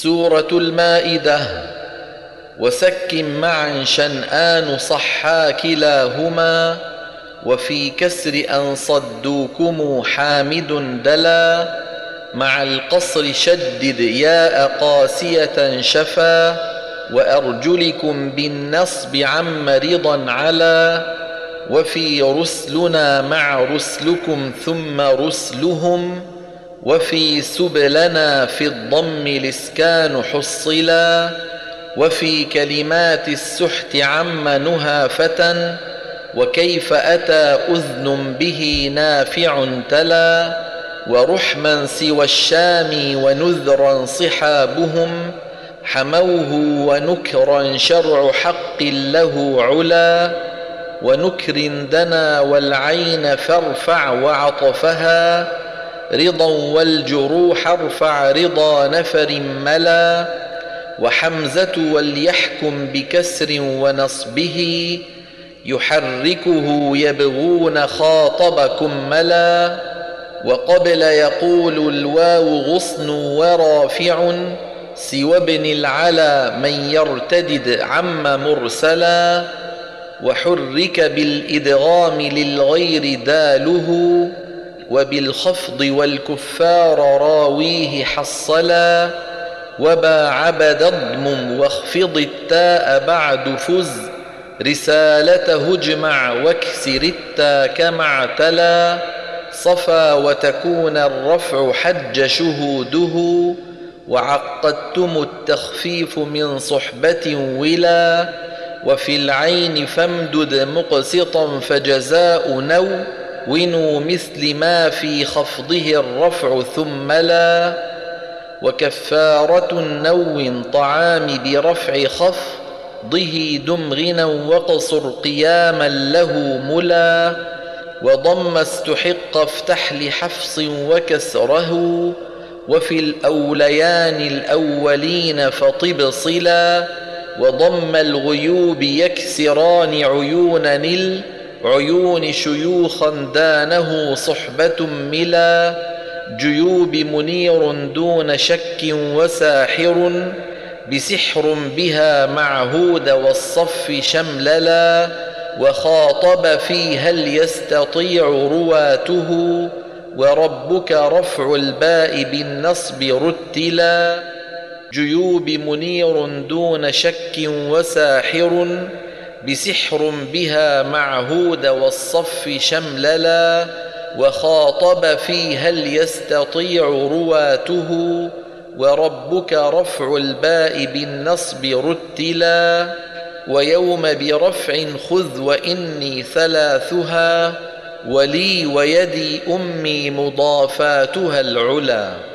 سورة المائدة. وسك معا شنآن صحا كلاهما وفي كسر أن صدوكم حامد دلا. مع القصر شدد ياء قاسية شفا وأرجلكم بالنصب عم رضا على. وفي رسلنا مع رسلكم ثم رسلهم وفي سبلنا في الضم الإسكان حصلا وفي كلمات السحت عم نهى فتى وكيف أتى أذن به نافع تلا ورحما سوى الشام ونذرا صحابهم حموه ونكرا شرع حق له علا ونكر دنا والعين فارفع وعطفها رضا والجروح ارفع رضا نفر ملا وحمزة وليحكم بكسر ونصبه يحركه يبغون خاطبكم ملا وقبل يقول الواو غصن ورافع سوى ابن العلا من يرتدد عم مرسلا وحرك بالإدغام للغير داله وبالخفض والكفار راويه حصلا وبا ضم واخفض التاء بعد فز رسالته اجمع واكسر التا كما اعتلى صفا وتكون الرفع حج شهوده وعقدتم التخفيف من صحبة ولا وفي العين فامدد مقسطا فجزاء نو ونوا مثل ما في خفضه الرفع ثم لا وكفارة النو طعام برفع خفضه دم غنى وقصر قياما له ملا وضم استحق افتح لحفص وكسره وفي الأوليان الأولين فطب صلا وضم الغيوب يكسران عيون نل عيون شيوخا دانه صحبة ملا جيوب منير دون شك وساحر بسحر بها معهود والصف شمللا وخاطب في هل يستطيع رواته وربك رفع الباء بالنصب رتلا. جيوب منير دون شك وساحر بسحر بها معهود والصف شمللا وخاطب في هل يستطيع رواته وربك رفع الباء بالنصب رتلا ويوم برفع خذ وإني ثلاثها ولي ويدي أمي مضافاتها العلا